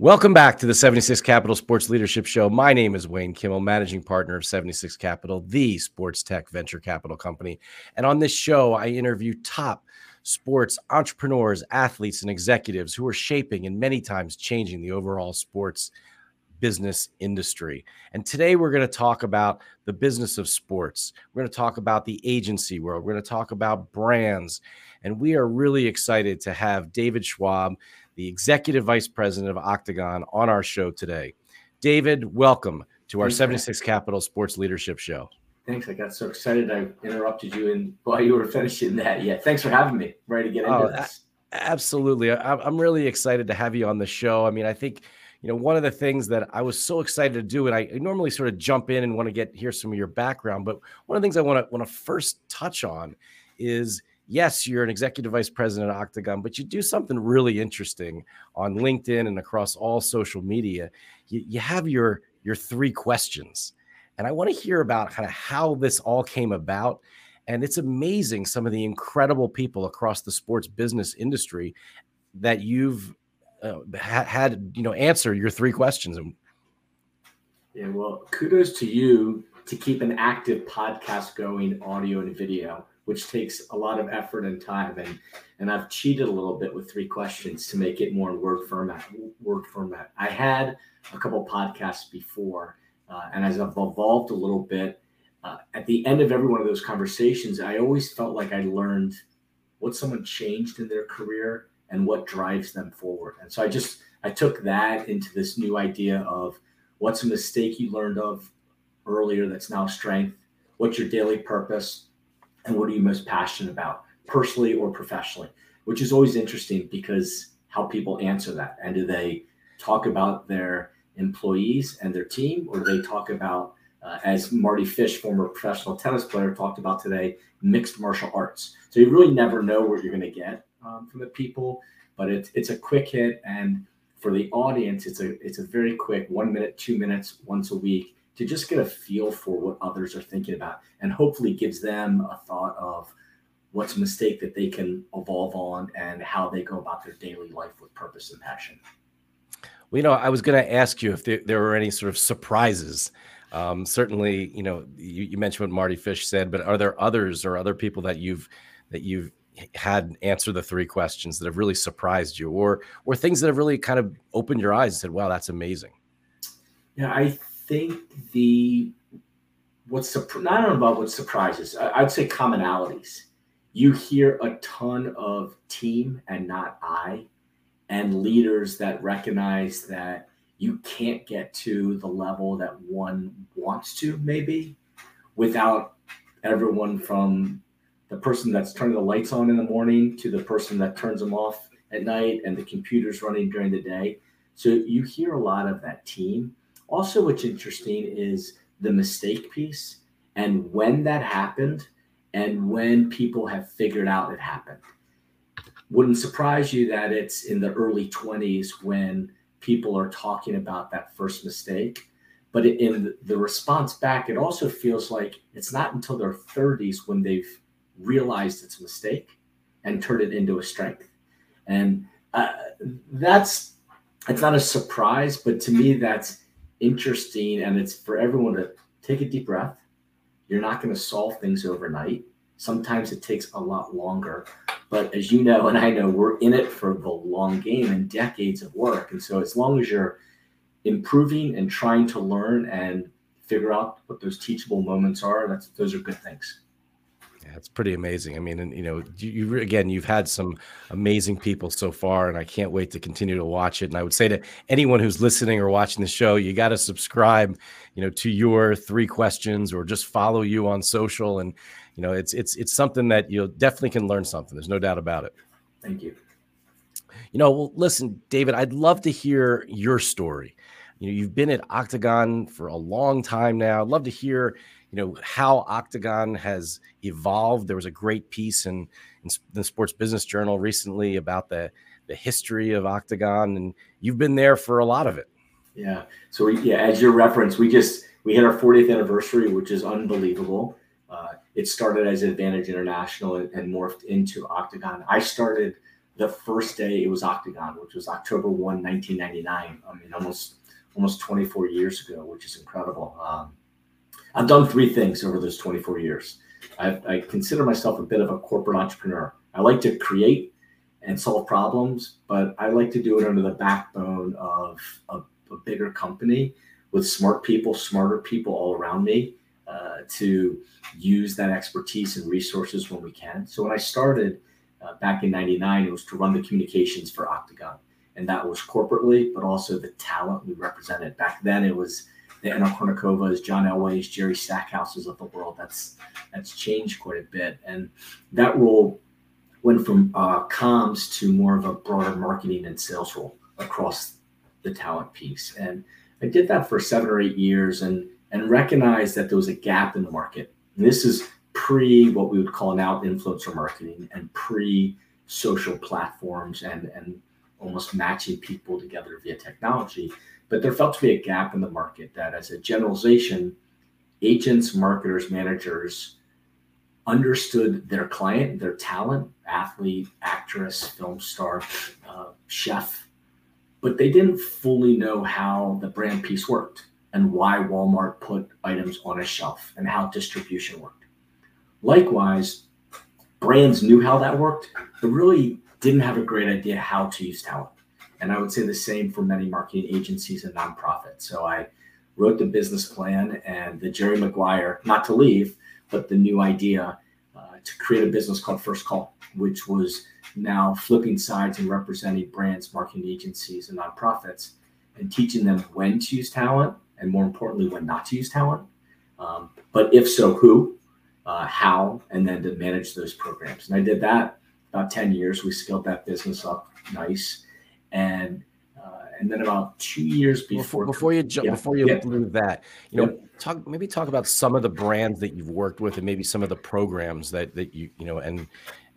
Welcome back to the 76 Capital Sports Leadership Show. My name is Wayne Kimmel, managing partner of 76 Capital, the sports tech venture capital company. And on this show, I interview top sports entrepreneurs, athletes, and executives who are shaping and many times changing the overall sports business industry. And today we're going to talk about the business of sports. We're going to talk about the agency world. We're going to talk about brands. And we are really excited to have David Schwab the executive vice president of Octagon, on our show today. David, welcome to our Thanks, 76 man. Capital Sports Leadership Show. Thanks. I got so excited I interrupted you and while you were finishing that. Yeah. Thanks for having me. Ready to get into oh, this. Absolutely. I'm really excited to have you on the show. I mean, I think you know one of the things that i was so excited to do and i normally sort of jump in and want to get hear some of your background but one of the things i want to want to first touch on is yes, you're an executive vice president at Octagon, but you do something really interesting on LinkedIn and across all social media. You, you have your your three questions, and I want to hear about kind of how this all came about. And it's amazing some of the incredible people across the sports business industry that you've uh, ha- had, you know, answer your three questions. Yeah, well, kudos to you to keep an active podcast going, audio and video which takes a lot of effort and time. And and I've cheated a little bit with three questions to make it more word format. Word format. I had a couple podcasts before, uh, and as I've evolved a little bit, uh, at the end of every one of those conversations, I always felt like I learned what someone changed in their career and what drives them forward. And so I just I took that into this new idea of what's a mistake you learned of earlier that's now strength. What's your daily purpose? And what are you most passionate about personally or professionally? Which is always interesting because how people answer that. And do they talk about their employees and their team or they talk about uh, as Mardy Fish former professional tennis player talked about today mixed martial arts? So you really never know what you're going to get um, from the people but it's, it's a quick hit. And for the audience it's a it's a very quick one minute two minutes once a week to just get a feel for what others are thinking about and hopefully gives them a thought of what's a mistake that they can evolve on and how they go about their daily life with purpose and passion. Well, you know, I was going to ask you if there, there, were any sort of surprises. Um, certainly, you know, you, you, mentioned what Mardy Fish said, but are there others or other people that you've that you've had answer the three questions that have really surprised you, or or things that have really kind of opened your eyes and said, "Wow, that's amazing." Yeah, I think the what's know about what surprises. I'd say commonalities. You hear a ton of team and not I, and leaders that recognize that you can't get to the level that one wants to, maybe, without everyone from the person that's turning the lights on in the morning to the person that turns them off at night and the computers running during the day. So you hear a lot of that team. Also, what's interesting is the mistake piece and when that happened and when people have figured out it happened. Wouldn't surprise you that it's in the early 20s when people are talking about that first mistake. But in the response back, it also feels like it's not until their 30s when they've realized it's a mistake and turned it into a strength. And uh, that's it's not a surprise, but to me, that's interesting and it's for everyone to take a deep breath. You're not going to solve things overnight. Sometimes it takes a lot longer. But as you know, and I know, we're in it for the long game and decades of work. And so as long as you're improving and trying to learn and figure out what those teachable moments are, that's those are good things. Yeah, it's pretty amazing. I mean, and you know, you, you, again, you've had some amazing people so far, and I can't wait to continue to watch it. And I would say to anyone who's listening or watching the show, you got to subscribe, you know, to your three questions, or just follow you on social. And you know, it's it's it's something that you definitely can learn something. There's no doubt about it. Thank you. You know, well, listen, David, I'd love to hear your story. You know, you've been at Octagon for a long time now. I'd love to hear you know how Octagon has evolved. There was a great piece in, in the Sports Business Journal recently about the the history of Octagon, and you've been there for a lot of it. Yeah. So we, yeah, as your reference, we just we hit our 40th anniversary, which is unbelievable. Uh, it started as Advantage International and, and morphed into Octagon. I started the first day it was Octagon, which was October 1, 1999. I mean, almost almost 24 years ago, which is incredible. Um, I've done three things over those 24 years. I've, I consider myself a bit of a corporate entrepreneur. I like to create and solve problems, but I like to do it under the backbone of a, a bigger company with smart people, smarter people all around me uh, to use that expertise and resources when we can. So when I started uh, back in 99, it was to run the communications for Octagon. And that was corporately, but also the talent we represented. Back then, it was the Anna Kournikovas, John Elways, Jerry Stackhouses of the world. That's that's changed quite a bit. And that role went from uh, comms to more of a broader marketing and sales role across the talent piece. And I did that for seven or eight years and and recognized that there was a gap in the market. And this is pre what we would call now influencer marketing and pre social platforms and and almost matching people together via technology. But there felt to be a gap in the market that, as a generalization, agents, marketers, managers understood their client, their talent, athlete, actress, film star, uh, chef, but they didn't fully know how the brand piece worked and why Walmart put items on a shelf and how distribution worked. Likewise, brands knew how that worked, but really didn't have a great idea how to use talent. And I would say the same for many marketing agencies and nonprofits. So I wrote the business plan and the Jerry Maguire, not to leave, but the new idea uh, to create a business called First Call, which was now flipping sides and representing brands, marketing agencies, and nonprofits and teaching them when to use talent and more importantly, when not to use talent. Um, but if so, who, uh, how, and then to manage those programs. And I did that about 10 years. We scaled that business up nice. And uh, and then about two years before before you ju- yeah, before you yeah. leave that, you know, yeah. talk maybe talk about some of the brands that you've worked with and maybe some of the programs that that you you know and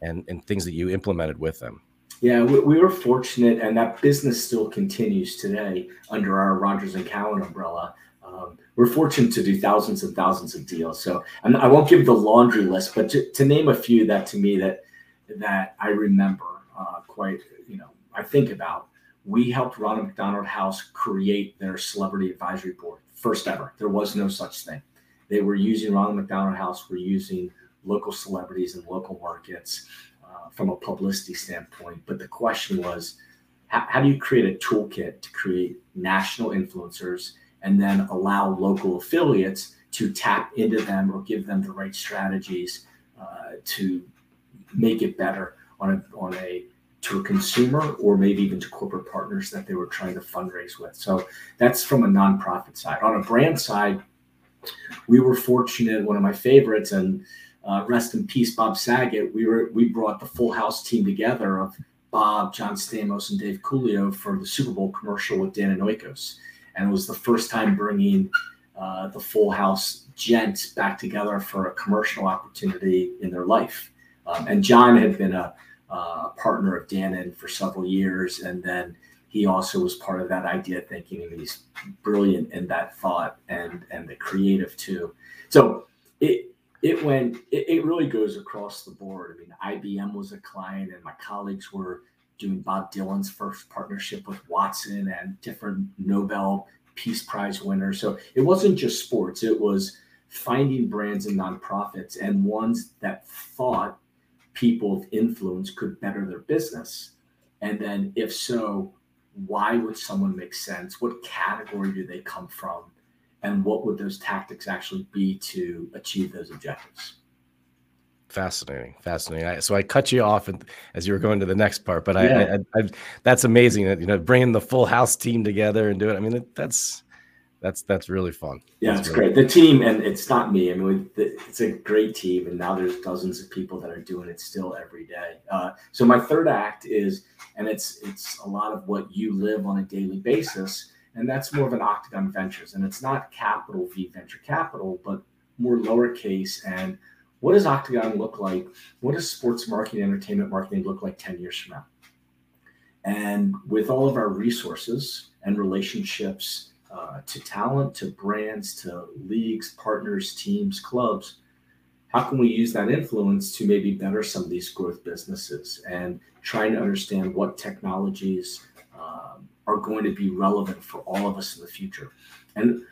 and and things that you implemented with them. Yeah, we, we were fortunate, and that business still continues today under our Rogers and Cowan umbrella. Um, we're fortunate to do thousands and thousands of deals. So I'm, I will not give the laundry list, but to, to, name a few that to me that that I remember uh, quite, you know, I think about. We helped Ronald McDonald House create their celebrity advisory board, first ever. There was no such thing. They were using Ronald McDonald House, were using local celebrities in local markets from a publicity standpoint. But the question was, how, how do you create a toolkit to create national influencers and then allow local affiliates to tap into them or give them the right strategies uh, to make it better on a on a to a consumer or maybe even to corporate partners that they were trying to fundraise with. So that's from a nonprofit side. On a brand side, we were fortunate. One of my favorites, and uh, rest in peace, Bob Saget, we were we brought the Full House team together of Bob, John Stamos, and Dave Coulier for the Super Bowl commercial with Dannon Oikos, and it was the first time bringing uh, the Full House gents back together for a commercial opportunity in their life. Um, and John had been a, a partner of Dannon for several years, and then he also was part of that idea thinking, and he's brilliant in that thought and and the creative too. So it it went it, it, really goes across the board. I mean ibm was a client and my colleagues were doing bob dylan's first partnership with watson and different nobel peace prize winners. So it wasn't just sports. It was finding brands and nonprofits and ones that thought people of influence could better their business. And then if so why would someone make sense? What category do they come from? And what would those tactics actually be to achieve those objectives? Fascinating fascinating. I, so i cut you off as you were going to the next part but yeah. I, I, I, that's amazing that you know bringing the full house team together and do it. I mean that's that's that's really fun. Yeah that's it's really great. Fun. the team and it's not me. I mean it's a great team and now there's dozens of people that are doing it still every day. Uh, so my third act is and it's it's a lot of what you live on a daily basis and that's more of an octagon ventures. And it's not capital v venture capital but more lowercase. And what does octagon look like? What does sports marketing entertainment marketing look like 10 years from now? And with all of our resources and relationships uh, to talent to brands to leagues partners teams clubs how can we use that influence to maybe better some of these growth businesses and trying to understand what technologies um, are going to be relevant for all of us in the future. And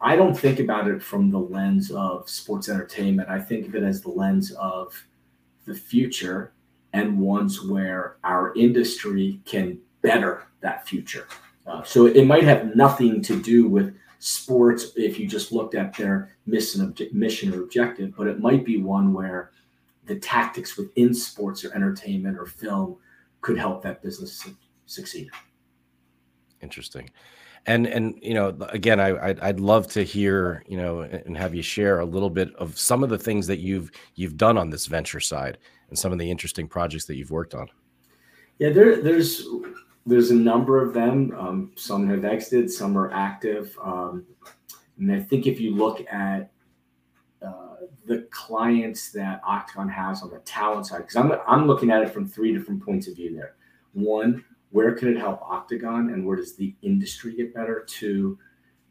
I don't think about it from the lens of sports entertainment. I think of it as the lens of the future and ones where our industry can better that future. Uh, so it might have nothing to do with sports if you just looked at their mission, mission or objective, but it might be one where the tactics within sports or entertainment or film could help that business su- succeed. Interesting. And and you know again I I'd, I'd, love to hear you know and have you share a little bit of some of the things that you've you've done on this venture side and some of the interesting projects that you've worked on. Yeah, there, there's there's a number of them. Um, some have exited, some are active. Um, and I think if you look at uh, the clients that Octagon has on the talent side, because I'm, I'm looking at it from three different points of view there. One, where can it help Octagon and where does the industry get better? Two,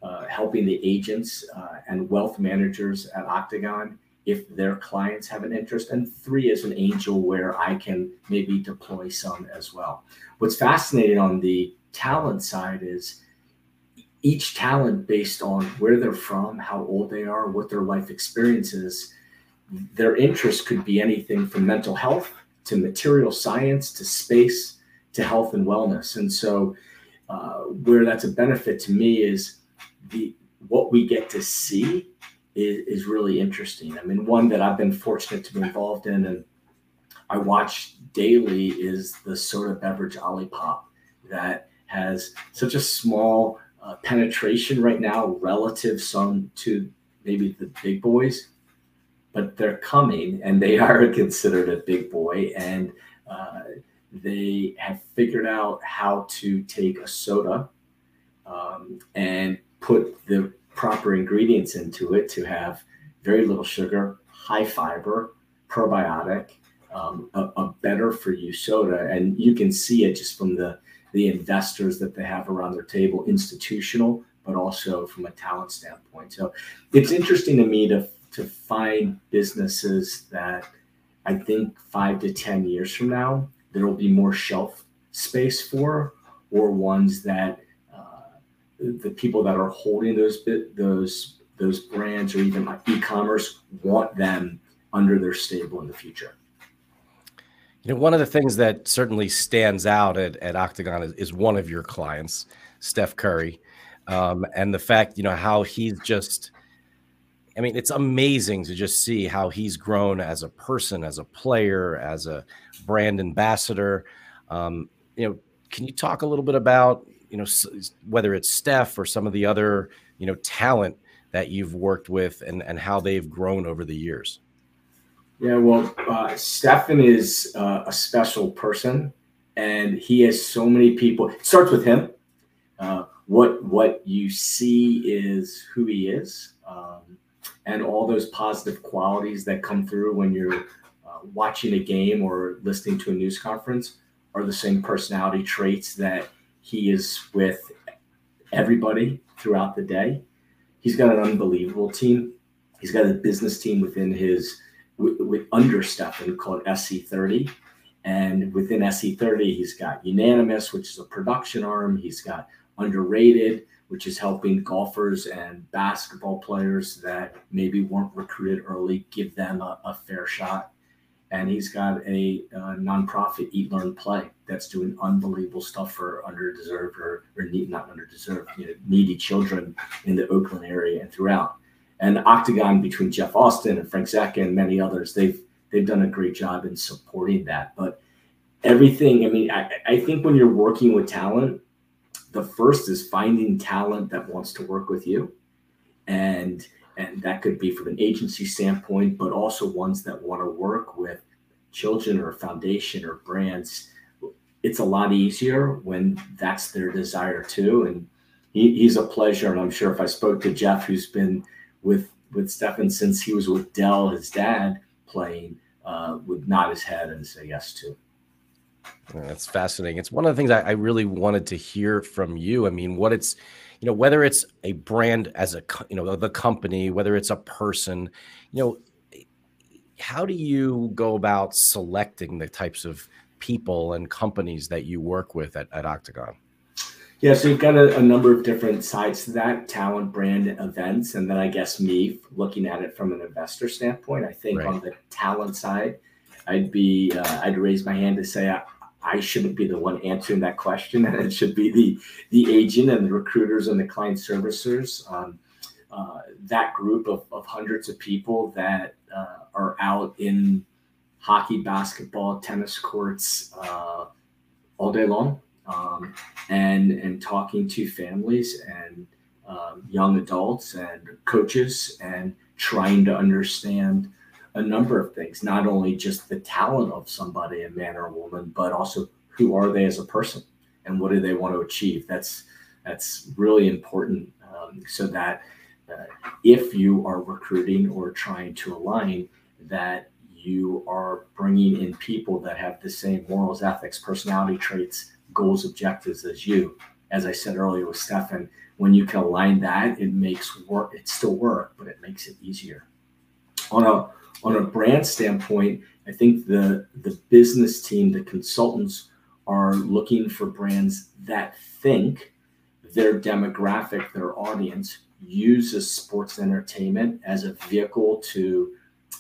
uh, helping the agents uh, and wealth managers at Octagon if their clients have an interest, and three is an angel where I can maybe deploy some as well. What's fascinating on the talent side is each talent based on where they're from, how old they are, what their life experience is, their interest could be anything from mental health to material science to space to health and wellness. And so, uh, where that's a benefit to me is the what we get to see is, is really interesting. I mean, one that I've been fortunate to be involved in and I watch daily is the soda beverage Olipop that has such a small uh, penetration right now relative some to maybe the big boys, but they're coming and they are considered a big boy and uh, they have figured out how to take a soda um, and put the proper ingredients into it to have very little sugar, high fiber, probiotic, um, a, a, better for you soda. And you can see it just from the, the investors that they have around their table, institutional, but also from a talent standpoint. So it's interesting to me to, to find businesses that I think five to 10 years from now, there will be more shelf space for, or ones that the people that are holding those those those brands or even like e-commerce want them under their stable in the future. You know, one of the things that certainly stands out at, at Octagon is, is one of your clients, Steph Curry, um, and the fact you know how he's just. I mean, it's amazing to just see how he's grown as a person, as a player, as a brand ambassador. Um, you know, can you talk a little bit about you know whether it's Steph or some of the other you know talent that you've worked with and and how they've grown over the years? Yeah, well, uh, Stefan is uh, a special person, and he has so many people. It starts with him. Uh, what what you see is who he is, um, and all those positive qualities that come through when you're uh, watching a game or listening to a news conference are the same personality traits that he is with everybody throughout the day. He's got an unbelievable team. He's got a business team within his with, with under Stefan called SC30. And within SC30, he's got Unanimous, which is a production arm. He's got Underrated, which is helping golfers and basketball players that maybe weren't recruited early give them a, a fair shot and he's got a, a nonprofit Eat Learn Play that's doing unbelievable stuff for underdeserved or, or need, not underdeserved, you know, needy children in the Oakland area and throughout. And Octagon between Jeff Austin and Frank Zecca and many others, they've they've done a great job in supporting that. But everything, I mean, I, I think when you're working with talent, the first is finding talent that wants to work with you. And and that could be from an agency standpoint, but also ones that want to work with children or a foundation or brands. It's a lot easier when that's their desire too. And he, he's a pleasure. And I'm sure if I spoke to Jeff, who's been with with Stefan since he was with Dell, his dad playing, uh, would nod his head and say yes to. That's fascinating. It's one of the things I, I really wanted to hear from you. I mean, what it's you know whether it's a brand as a you know the company whether it's a person you know how do you go about selecting the types of people and companies that you work with at, at Octagon? Yeah, so you've got a, a, number of different sides to that talent, brand, events, and then I guess me looking at it from an investor standpoint. I think right. on the talent side, I'd be uh, I'd raise my hand to say I, I, shouldn't be the one answering that question, and it should be the the agent and the recruiters and the client servicers. Um, uh, that group of, of hundreds of people that uh, are out in hockey, basketball, tennis courts uh, all day long um, and and talking to families and um, young adults and coaches and trying to understand a number of things, not only just the talent of somebody, a man or a woman, but also who are they as a person and what do they want to achieve. That's that's really important um, so that uh, if you are recruiting or trying to align, that you are bringing in people that have the same morals, ethics, personality traits goals, objectives as you. As I said earlier with Stefan, when you can align that, it makes work. It still work, but it makes it easier. On a on a brand standpoint, I think the the business team, the consultants, are looking for brands that think their demographic, their audience, uses sports entertainment as a vehicle to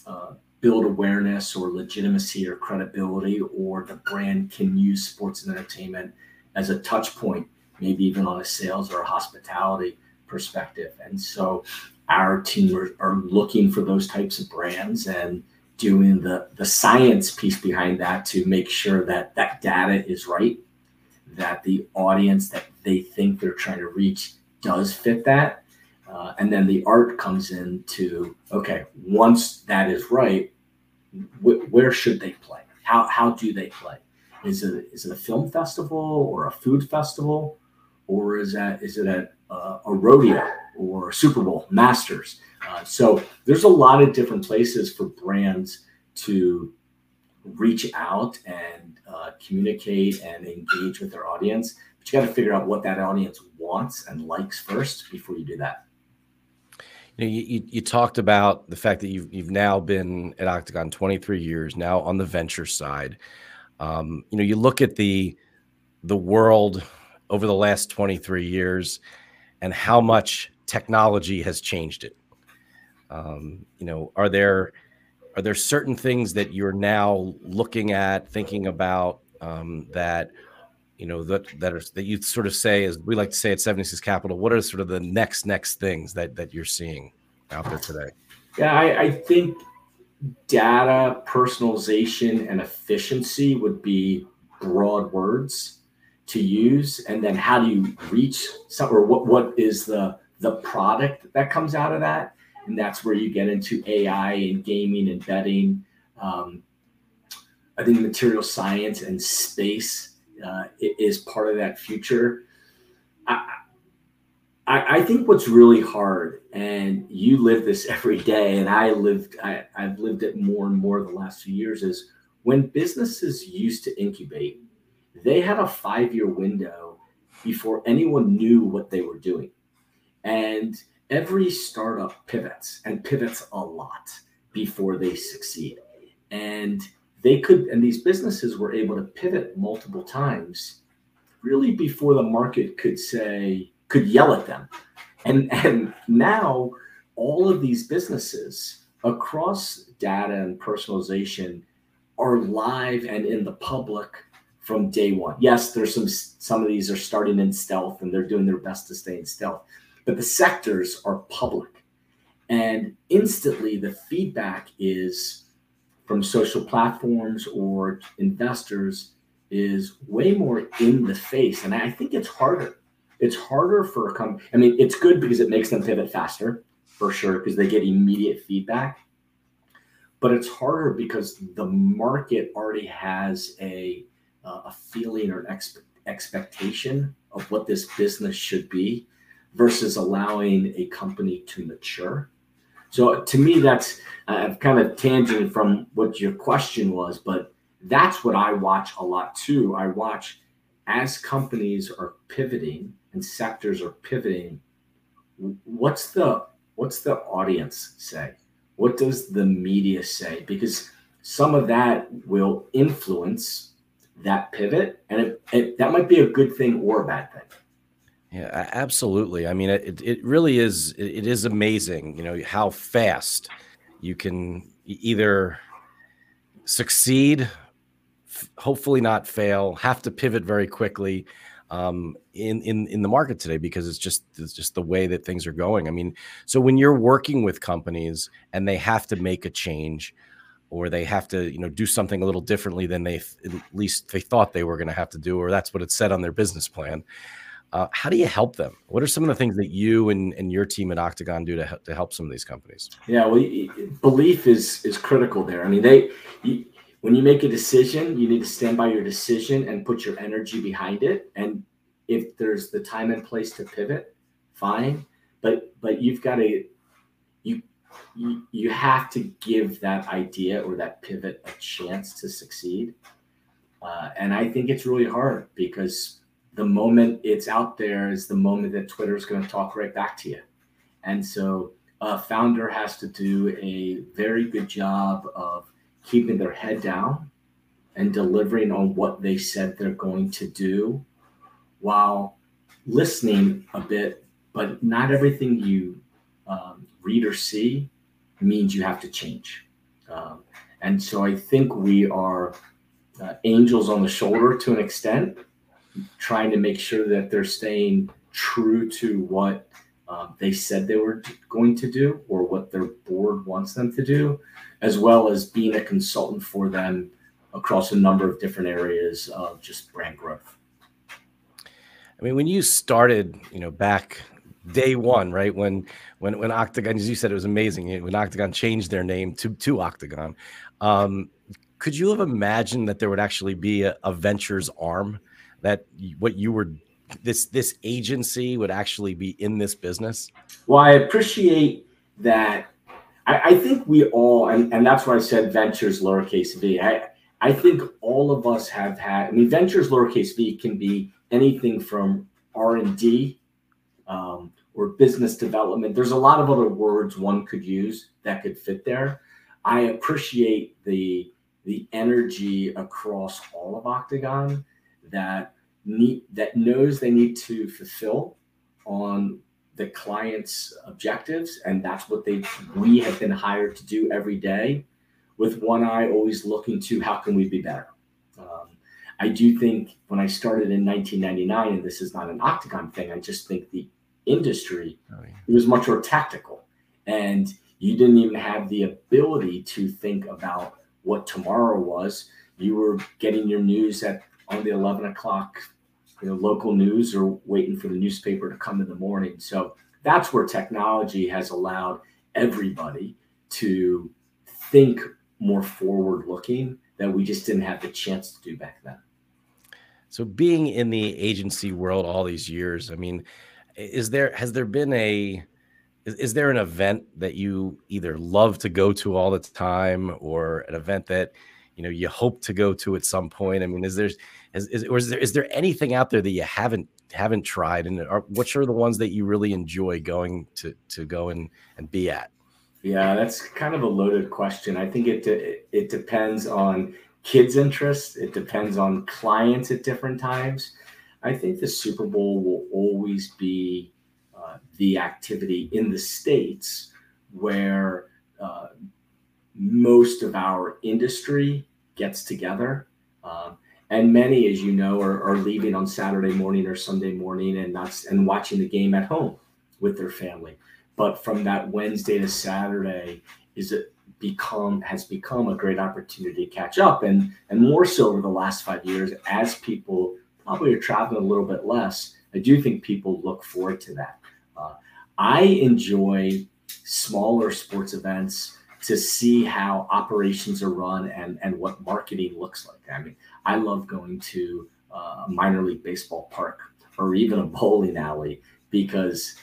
uh, build awareness or legitimacy or credibility, or the brand can use sports and entertainment as a touch point, maybe even on a sales or a hospitality perspective. And so our team are, are looking for those types of brands and doing the, the science piece behind that to make sure that that data is right, that the audience that they think they're trying to reach does fit that, uh, and then the art comes in to, okay, once that is right, wh- where should they play? How, how do they play? Is it is it a film festival or a food festival, or is that is it a a, a rodeo or Super Bowl Masters? Uh, so there's a lot of different places for brands to reach out and uh, communicate and engage with their audience. But you got to figure out what that audience wants and likes first before you do that. You, know, you, you talked about the fact that you've you've now been at Octagon 23 years now on the venture side. Um, you know, you look at the the world over the last 23 years and how much technology has changed it. Um, you know, are there are there certain things that you're now looking at, thinking about um, that you know that that are that you sort of say as we like to say at 76 capital what are sort of the next next things that that you're seeing out there today yeah i, I think data personalization and efficiency would be broad words to use and then how do you reach some or what what is the the product that comes out of that and that's where you get into ai and gaming and betting um, i think material science and space uh, is part of that future. I, I, I, think what's really hard, and you live this every day, and I lived, I, I've lived it more and more the last few years, is when businesses used to incubate, they had a five year window before anyone knew what they were doing. And every startup pivots and pivots a lot before they succeed. And they could, and these businesses were able to pivot multiple times really before the market could say, could yell at them. And, and now all of these businesses across data and personalization are live and in the public from day one. Yes, there's some some of these are starting in stealth and they're doing their best to stay in stealth, but the sectors are public. And instantly the feedback is from social platforms or investors is way more in the face. And I think it's harder. It's harder for a company. I mean, it's good because it makes them pivot faster, for sure, because they get immediate feedback. But it's harder because the market already has a, uh, a feeling or an expe- expectation of what this business should be versus allowing a company to mature so to me, that's uh, kind of tangent from what your question was, but that's what I watch a lot too. I watch as companies are pivoting and sectors are pivoting. What's the what's the audience say? what does the media say? Because some of that will influence that pivot, and it, it, that might be a good thing or a bad thing. Yeah, absolutely. I mean, it, it really is. It is amazing, you know, how fast you can either succeed, hopefully not fail, have to pivot very quickly um, in in in the market today because it's just it's just the way that things are going. I mean, so when you're working with companies and they have to make a change, or they have to you know do something a little differently than they at least they thought they were going to have to do, or that's what it said on their business plan. Uh, how do you help them? What are some of the things that you and, and your team at Octagon do to, to help some of these companies? Yeah, well, belief is is critical there. I mean, they you, when you make a decision, you need to stand by your decision and put your energy behind it. And if there's the time and place to pivot, fine. But but you've got to you you, you have to give that idea or that pivot a chance to succeed. Uh, and I think it's really hard because the moment it's out there is the moment that Twitter is going to talk right back to you. And so a founder has to do a very good job of keeping their head down and delivering on what they said they're going to do while listening a bit, but not everything you um, read or see means you have to change. Um, and so I think we are uh, angels on the shoulder to an extent, trying to make sure that they're staying true to what um, they said they were going to do or what their board wants them to do, as well as being a consultant for them across a number of different areas of just brand growth. I mean, when you started, you know, back day one, right? When when when Octagon, as you said, it was amazing. When Octagon changed their name to to Octagon, um, could you have imagined that there would actually be a, a ventures arm that what you were this this agency would actually be in this business? Well, I appreciate that. I, I think we all, and, and that's why I said ventures lowercase v. I, I think all of us have had. I mean, ventures lowercase v can be anything from R and D um, or business development. There's a lot of other words one could use that could fit there. I appreciate the the energy across all of Octagon that need that knows they need to fulfill on the client's objectives and that's what they we have been hired to do every day. With one eye always looking to how can we be better. Um, i do think when i started in 1999 and this is not an octagon thing i just think the industry oh, yeah. it was much more tactical. And you didn't even have the ability to think about what tomorrow was. You were getting your news at on the 11 o'clock you know, local news or waiting for the newspaper to come in the morning. So that's where technology has allowed everybody to think more forward looking that we just didn't have the chance to do back then. So being in the agency world all these years, I mean, is there has there been a is, is there an event that you either love to go to all the time or an event that you know you hope to go to at some point? I mean, is there is, is or is there is there anything out there that you haven't haven't tried, and are, which are the ones that you really enjoy going to to go and and be at? Yeah, that's kind of a loaded question. I think it it depends on kids' interests. It depends on clients at different times. I think the Super Bowl will always be uh, the activity in the states where uh, most of our industry gets together. Um, and many, as you know, are, are leaving on Saturday morning or Sunday morning and not and watching the game at home with their family. But from that Wednesday to Saturday, is it become has become a great opportunity to catch up, and and more so over the last five years as people probably are traveling a little bit less. I do think people look forward to that. Uh, I enjoy smaller sports events to see how operations are run and and what marketing looks like. I mean, I love going to uh, a minor league baseball park or even a bowling alley because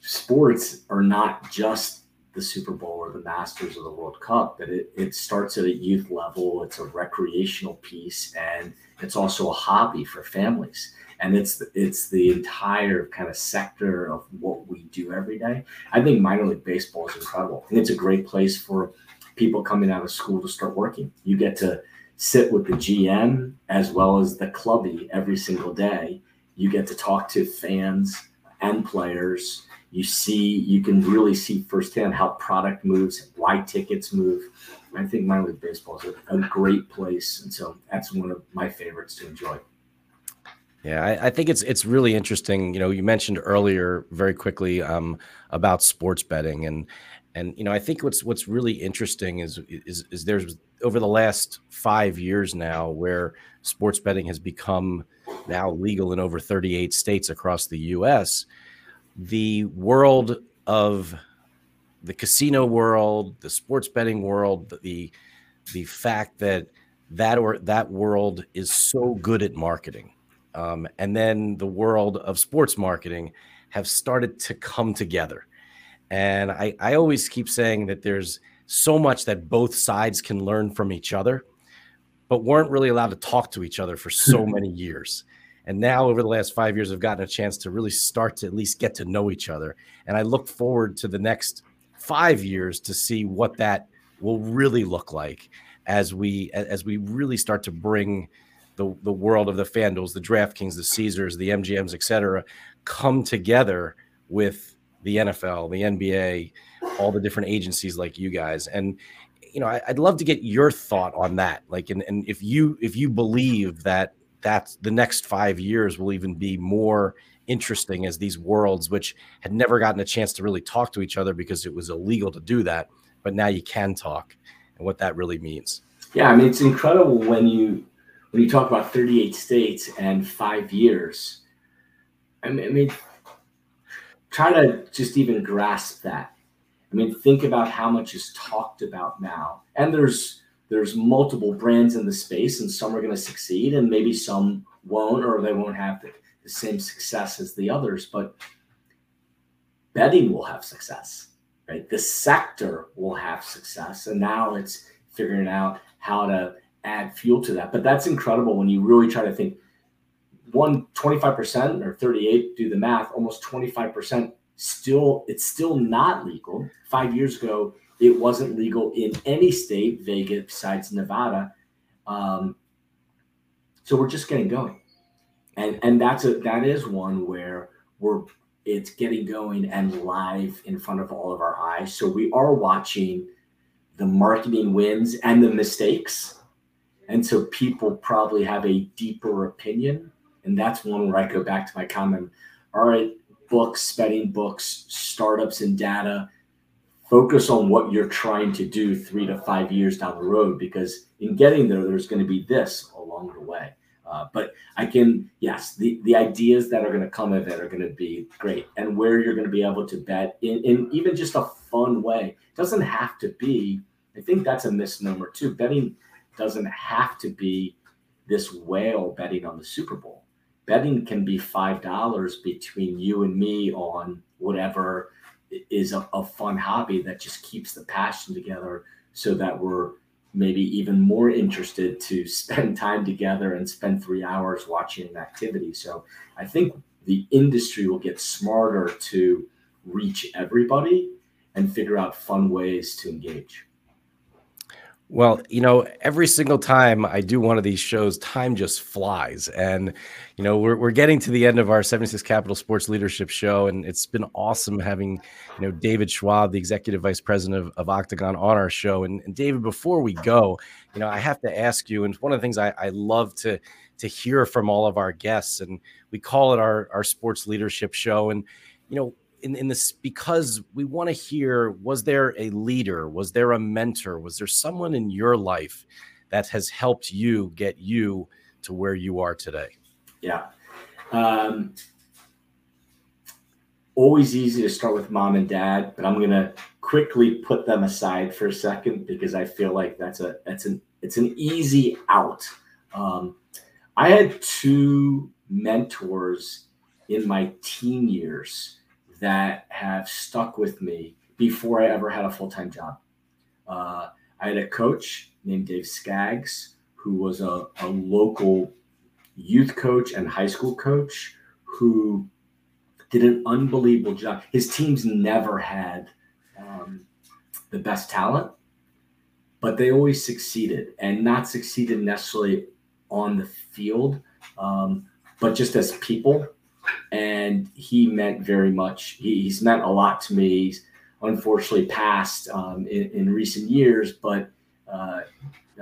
sports are not just the Super Bowl or the Masters or the World Cup, but it, it starts at a youth level. It's a recreational piece and it's also a hobby for families. And it's it's the entire kind of sector of what we do every day. I think minor league baseball is incredible. Think it's a great place for people coming out of school to start working. You get to sit with the GM as well as the clubby every single day. You get to talk to fans and players you see you can really see firsthand how product moves why tickets move i think minor league baseball is a, a great place and so that's one of my favorites to enjoy yeah, I, I, think it's it's really interesting. You know, you mentioned earlier very quickly um, about sports betting, and and you know, I think what's what's really interesting is is is there's over the last five years now where sports betting has become now legal in over 38 states across the U.S the world of the casino world, the sports betting world, the the fact that that or that world is so good at marketing, um, and then the world of sports marketing have started to come together. And I, I always keep saying that there's so much that both sides can learn from each other, but weren't really allowed to talk to each other for so many years. And now, over the last five years, I've gotten a chance to really start to at least get to know each other. And I look forward to the next five years to see what that will really look like as we as we really start to bring the the world of the FanDuels, the DraftKings, the Caesars, the MGMs, et cetera, come together with the NFL, the NBA, all the different agencies like you guys. And you know, I, would love to get your thought on that. Like, and, and if you if you believe that that the next five years will even be more interesting as these worlds, which had never gotten a chance to really talk to each other because it was illegal to do that, but now you can talk, and what that really means. Yeah, I mean it's incredible when you when you talk about 38 states and five years. I mean, I mean try to just even grasp that. I mean, think about how much is talked about now, and there's there's multiple brands in the space and some are going to succeed and maybe some won't or they won't have the, the same success as the others but betting will have success right the sector will have success and now it's figuring out how to add fuel to that but that's incredible when you really try to think one 25% or 38 do the math almost 25% still it's still not legal five years ago it wasn't legal in any state, Vegas besides Nevada. Um, so we're just getting going, and and that's a that is one where we're it's getting going and live in front of all of our eyes. So we are watching the marketing wins and the mistakes, and so people probably have a deeper opinion, and that's one where I go back to my comment. All right, books, betting books, startups, and data focus on what you're trying to do three to five years down the road because in getting there there's going to be this along the way. Uh, but i can yes the, the ideas that are going to come of it are going to be great and where you're going to be able to bet in, in even just a fun way. It doesn't have to be i think that's a misnomer too betting doesn't have to be this whale betting on the super bowl betting can be five dollars between you and me on whatever is a, a fun hobby that just keeps the passion together so that we're maybe even more interested to spend time together and spend three hours watching an activity. So I think the industry will get smarter to reach everybody and figure out fun ways to engage. Well, you know, every single time I do one of these shows, time just flies. And, you know, we're, we're getting to the end of our 76 Capital Sports Leadership Show. And it's been awesome having, you know, David Schwab, the Executive Vice President of, of Octagon, on our show. And, and, David, before we go, you know, I have to ask you, and one of the things I, I love to to hear from all of our guests, and we call it our, our sports leadership show. And, you know, in, in this because we want to hear was there a leader? Was there a mentor? Was there someone in your life that has helped you get you to where you are today? Yeah. Um, always easy to start with mom and dad but i'm going to quickly put them aside for a second because i feel like that's a that's an it's an easy out. Um, i had two mentors in my teen years that have stuck with me before I ever had a full time job. Uh, I had a coach named Dave Skaggs, who was a, a local youth coach and high school coach who did an unbelievable job. His teams never had um, the best talent, but they always succeeded and not succeeded necessarily on the field, um, but just as people. And he meant very much, he, he's meant a lot to me. He's unfortunately passed um, in, in, recent years, but uh,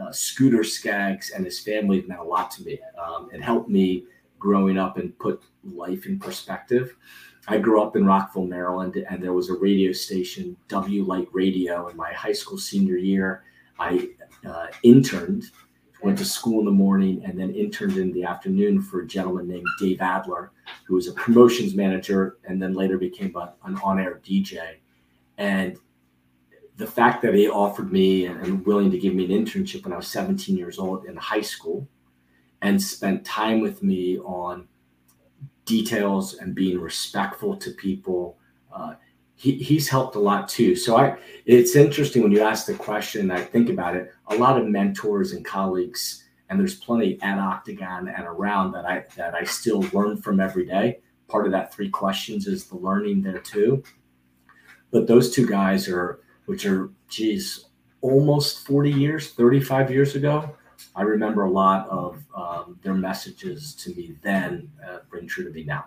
uh, Scooter Skaggs and his family meant a lot to me. Um, it helped me growing up and put life in perspective. I grew up in Rockville, Maryland, and there was a radio station, W Light Radio, in my high school senior year. I uh, interned, went to school in the morning, and then interned in the afternoon for a gentleman named Dave Adler, who was a promotions manager and then later became a, an on air DJ. And the fact that he offered me and, and willing to give me an internship when I was 17 years old in high school and spent time with me on details and being respectful to people. Uh, he, he's helped a lot too. So I, it's interesting when you ask the question. I think about it. A lot of mentors and colleagues, and there's plenty at Octagon and around that I that I still learn from every day. Part of that three questions is the learning there too. But those two guys are, which are, geez, almost 40 years, 35 years ago. I remember a lot of um, their messages to me then uh, ring true to me now.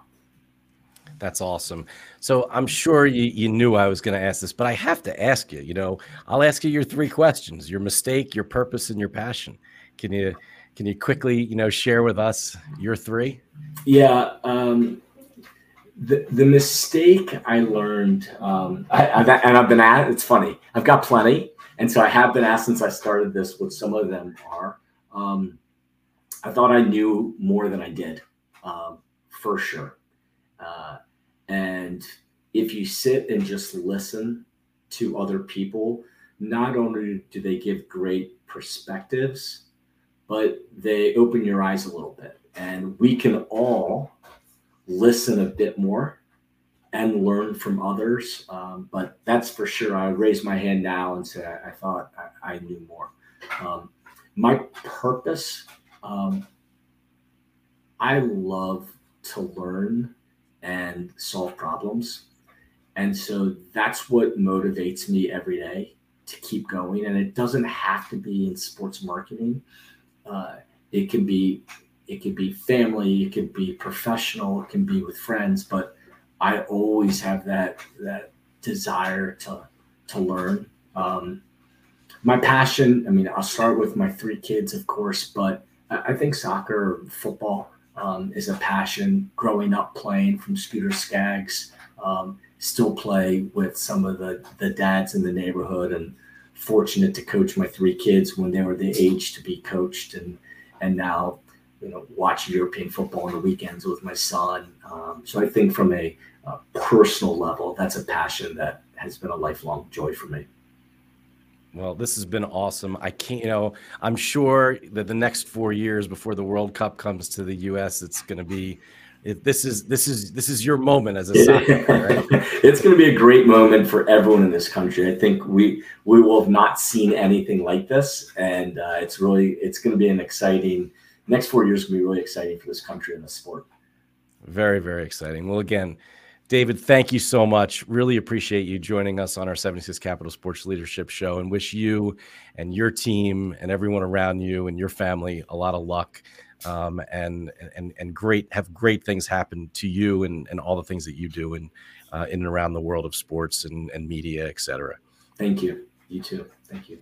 That's awesome. So I'm sure you, you knew I was going to ask this, but I have to ask you. You know, I'll ask you your three questions: your mistake, your purpose, and your passion. Can you can you quickly you know share with us your three? Yeah. Um, the the mistake I learned, um, I, I've, and I've been at. It's funny. I've got plenty, and so I have been asked since I started this. What some of them are. Um, I thought I knew more than I did, um, for sure. Uh, and if you sit and just listen to other people, not only do they give great perspectives, but they open your eyes a little bit. And we can all listen a bit more and learn from others. Um, but that's for sure. I raise my hand now and say I, I thought I, I, knew more. Um, my purpose um, i love to learn and solve problems. And so that's what motivates me every day to keep going. And it doesn't have to be in sports marketing. Uh, it can be it can be family it can be professional it can be with friends but i always have that that desire to to learn. Um, my passion, I mean, I'll start with my three kids, of course, but I think soccer, football um, is a passion. Growing up playing from Scooter Skaggs, um, still play with some of the, the dads in the neighborhood and fortunate to coach my three kids when they were the age to be coached and and now you know watch European football on the weekends with my son. Um, so I think from a, a personal level, that's a passion that has been a lifelong joy for me. Well, this has been awesome. I can't, you know, I'm sure that the next four years before the World Cup comes to the U.S., it's going to be. It, this is this is this is your moment as a soccer right? it's going to be a great moment for everyone in this country. I think we we will have not seen anything like this, and uh, it's really it's going to be an exciting next four years. Going to be really exciting for this country and the sport. Very very exciting. Well, again, David, thank you so much. Really appreciate you joining us on our 76 Capital Sports Leadership Show and wish you and your team and everyone around you and your family a lot of luck um, and, and, and great, have great things happen to you and, and all the things that you do in, uh, in and around the world of sports and, and media, et cetera. Thank you. You too. Thank you.